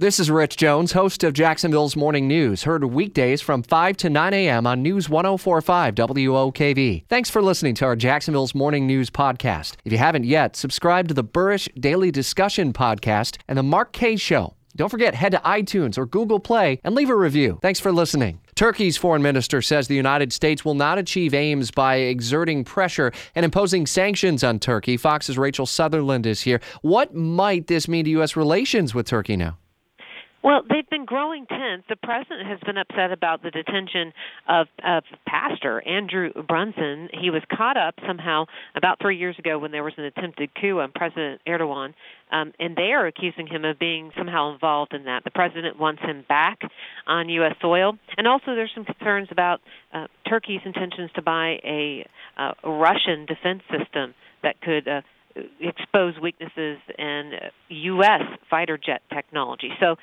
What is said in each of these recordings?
This is Rich Jones, host of Jacksonville's Morning News, heard weekdays from 5 to 9 a.m. on News 1045 WOKV. Thanks for listening to our Jacksonville's Morning News podcast. If you haven't yet, subscribe to the Burrish Daily Discussion podcast and the Mark Kaye Show. Don't forget, head to iTunes or Google Play and leave a review. Thanks for listening. Turkey's foreign minister says the United States will not achieve aims by exerting pressure and imposing sanctions on Turkey. Fox's Rachel Sutherland is here. What might this mean to U.S. relations with Turkey now? Well, they've been growing tense. The president has been upset about the detention of, of pastor Andrew Brunson. He was caught up somehow about three years ago when there was an attempted coup on President Erdogan, um, and they are accusing him of being somehow involved in that. The president wants him back on U.S. soil, and also there's some concerns about uh, Turkey's intentions to buy a, uh, Russian defense system that could. Uh, expose weaknesses in U.S. fighter jet technology. So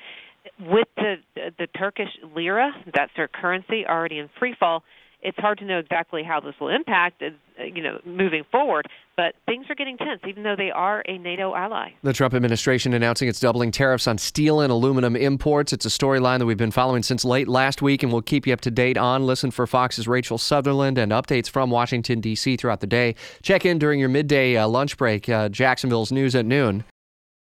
with the the Turkish lira, that's their currency, already in free fall, it's hard to know exactly how this will impact, uh, you know, moving forward. But things are getting tense, even though they are a NATO ally. The Trump administration announcing it's doubling tariffs on steel and aluminum imports. It's a storyline that we've been following since late last week, and we'll keep you up to date on. Listen for Fox's Rachel Sutherland and updates from Washington D.C. throughout the day. Check in during your midday uh, lunch break. Uh, Jacksonville's news at noon.